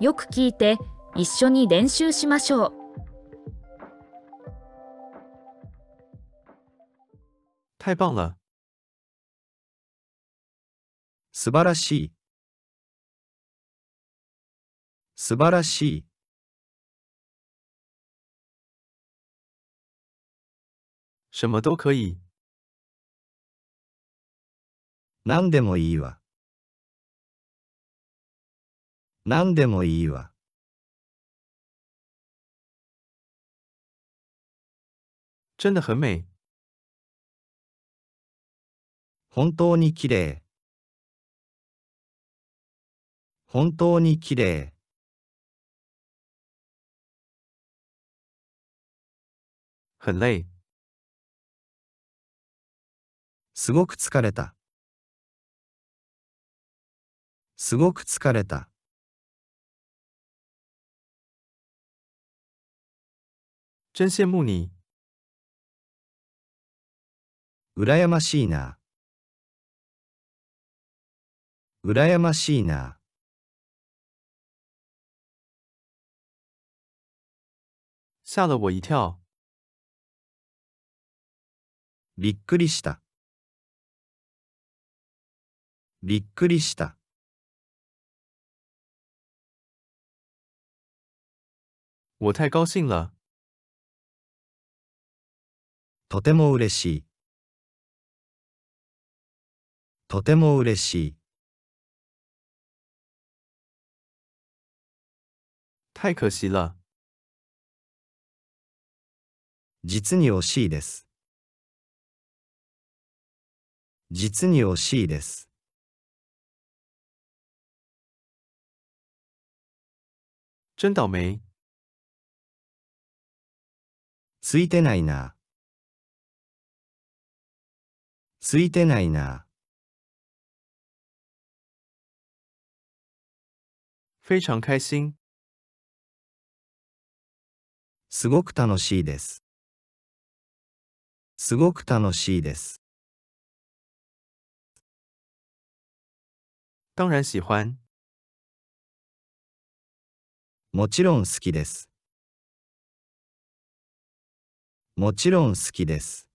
よく聞いて一緒に練習しましょう。太棒了！素晴らしい。素晴らしい。什么都可以。何でもいいわ。何でもいいわ。真的很美。本当にきれい。本当にきれい。很累。すごく疲れた。すごく疲れた。真羡慕你。うらやましいな。うらやましいな。吓了我一跳。びっくりした。びっくりした。我太高兴了。とても嬉しい。とても嬉しい。太可惜了。実に惜しいです。実に惜しいです。真倒霉。ついてないな。ついてないな。非常开心。すごく楽しいです。すごく楽しいです。当然喜欢。もちろん好きです。もちろん好きです。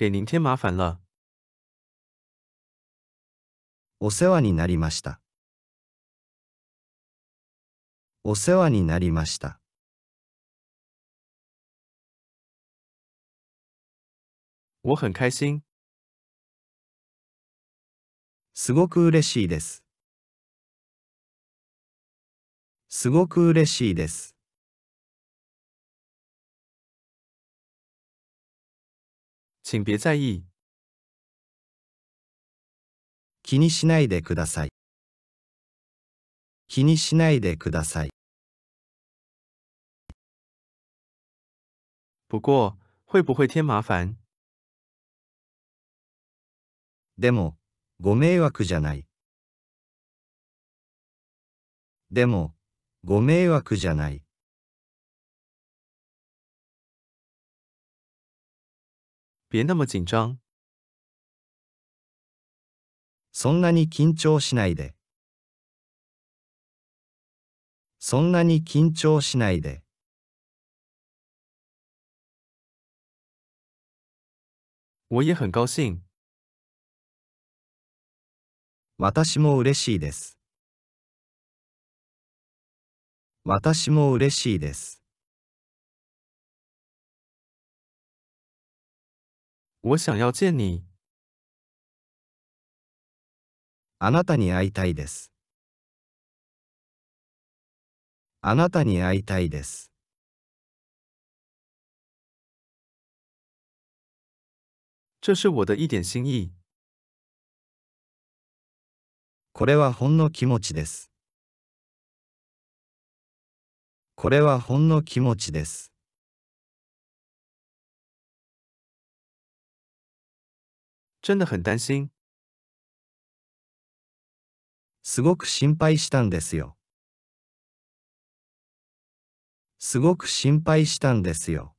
给您添麻烦了。お世話になりました。お世話になりました。我很开心。すごく嬉しいです。すごく嬉しいです。请别在意。気にしないでください。気にしないでください。不过，会不会添麻烦？でも、ご迷惑じゃない。でも、ご迷惑じゃない。别那么紧张。そんなに緊張しないで。そんなに緊張しないで。我也很高兴。私も嬉しいです。私も嬉しいです。我想要见你。あなたに会いたいです。あなたに会いたいです。这是我的一点心意。これはほんの気持ちです。これはほんの気持ちです。真的很担心。すごく心配したんですよ。すごく心配したんですよ。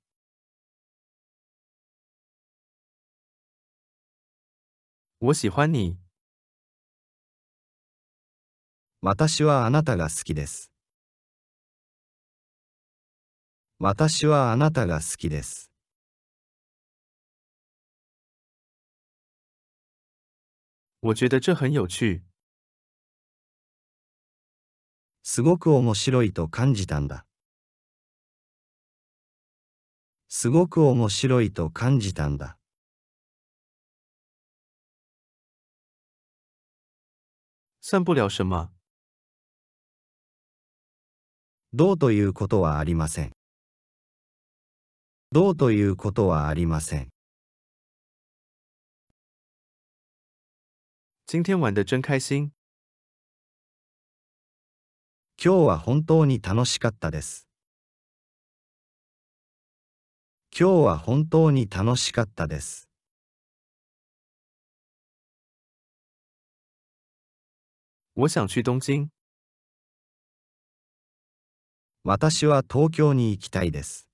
我喜欢你。私はあなたが好きです。私はあなたが好きです。我觉得这很有趣。すごく面白いと感じたんだ。すごく面白いと感じたんだ。算不了什么。どうということはありません。どうということはありません。今天玩的真开心。今日は本当に楽しかったです。今日は本当に楽しかったです。我想去东京。私は東京に行きたいです。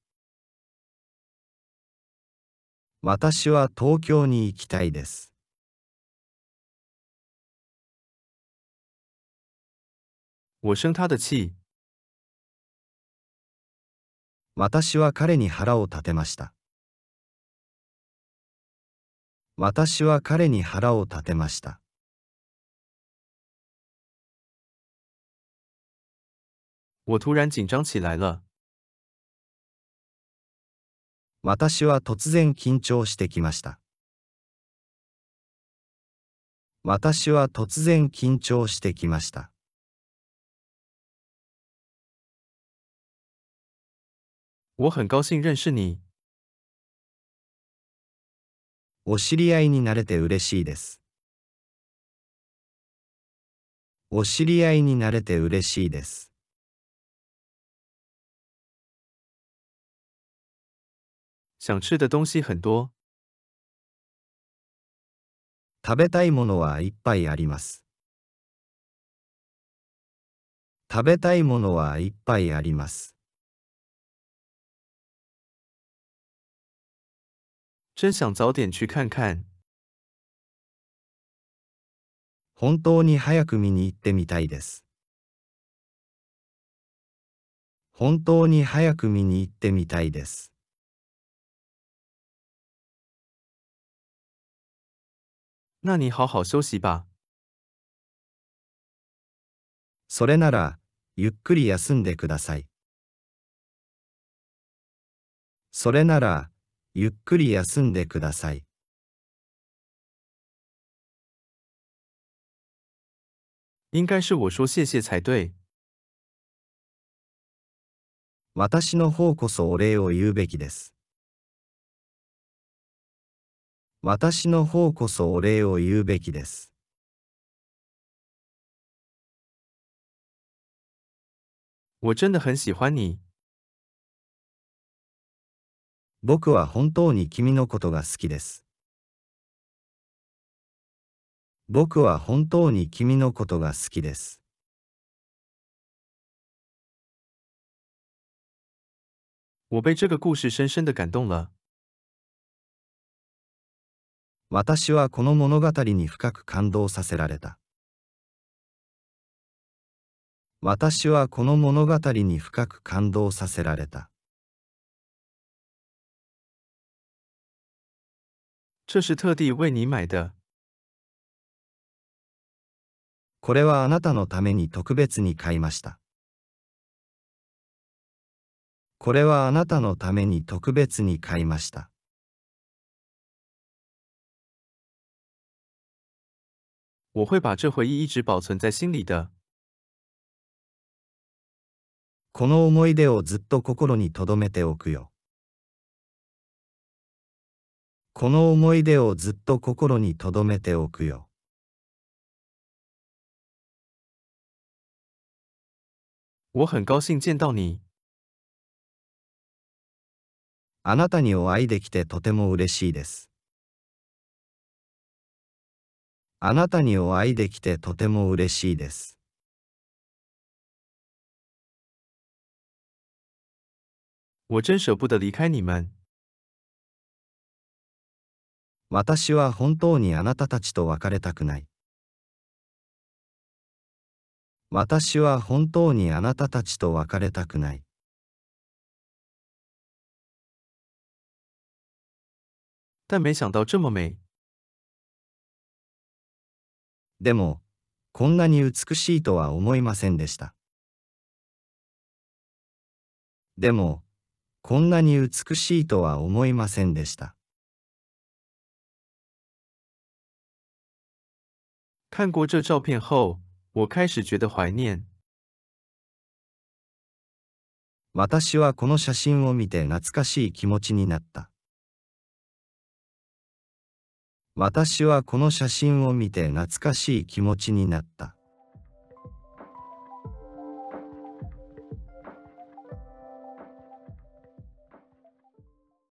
私は東京に行きたいです。我生他的气。私は彼に腹を立てました。私は彼に腹を立てました。我突然紧张起来了。私は突然緊張してきました。私は突然緊張してきました。我很高兴认识你。お知り合いになれて嬉しいです。お知り合いになれて嬉しいです。想吃的东西很多。食べたいものはいっぱいあります。食べたいものはいっぱいあります。真想早点去看看。本当に早く見に行ってみたいです。本当に早く見に行ってみたいです。那你好好休息吧。それなら、ゆっくり休んでください。それなら、ゆっくり休んでください。应该是我说谢谢才对。私の方こそお礼を言うべきです。私の方こそお礼を言うべきです。我真的很喜欢你。僕は本当に君のことが好きです。僕は本当に君のことが好きです。我被这个故事深深的感动了。私はこの物語に深く感動させられた。私はこの物語に深く感動させられた。这是特地为你买的。これはあなたのために特別に買いました。これはあなたのために特別に買いました。我会把这回忆一直保存在心里的。この思い出をずっと心に留めておくよ。この思い出をずっと心に留めておくよ。我很高兴见到你。あなたにお会いできてとても嬉しいです。あなたにお会いできてとても嬉しいです。我真舍不得离开你们。私は本当にあなたたちと別れたくない。私は本当にあなたたちと別れたくない。但没想到这么美。でも、こんなに美しいとは思いませんでした。でも、こんなに美しいとは思いませんでした。看过这照片后，我开始觉得怀念。私はこの写真を見て懐かしい気持ちになった。私はこの写真を見て懐かしい気持ちになった。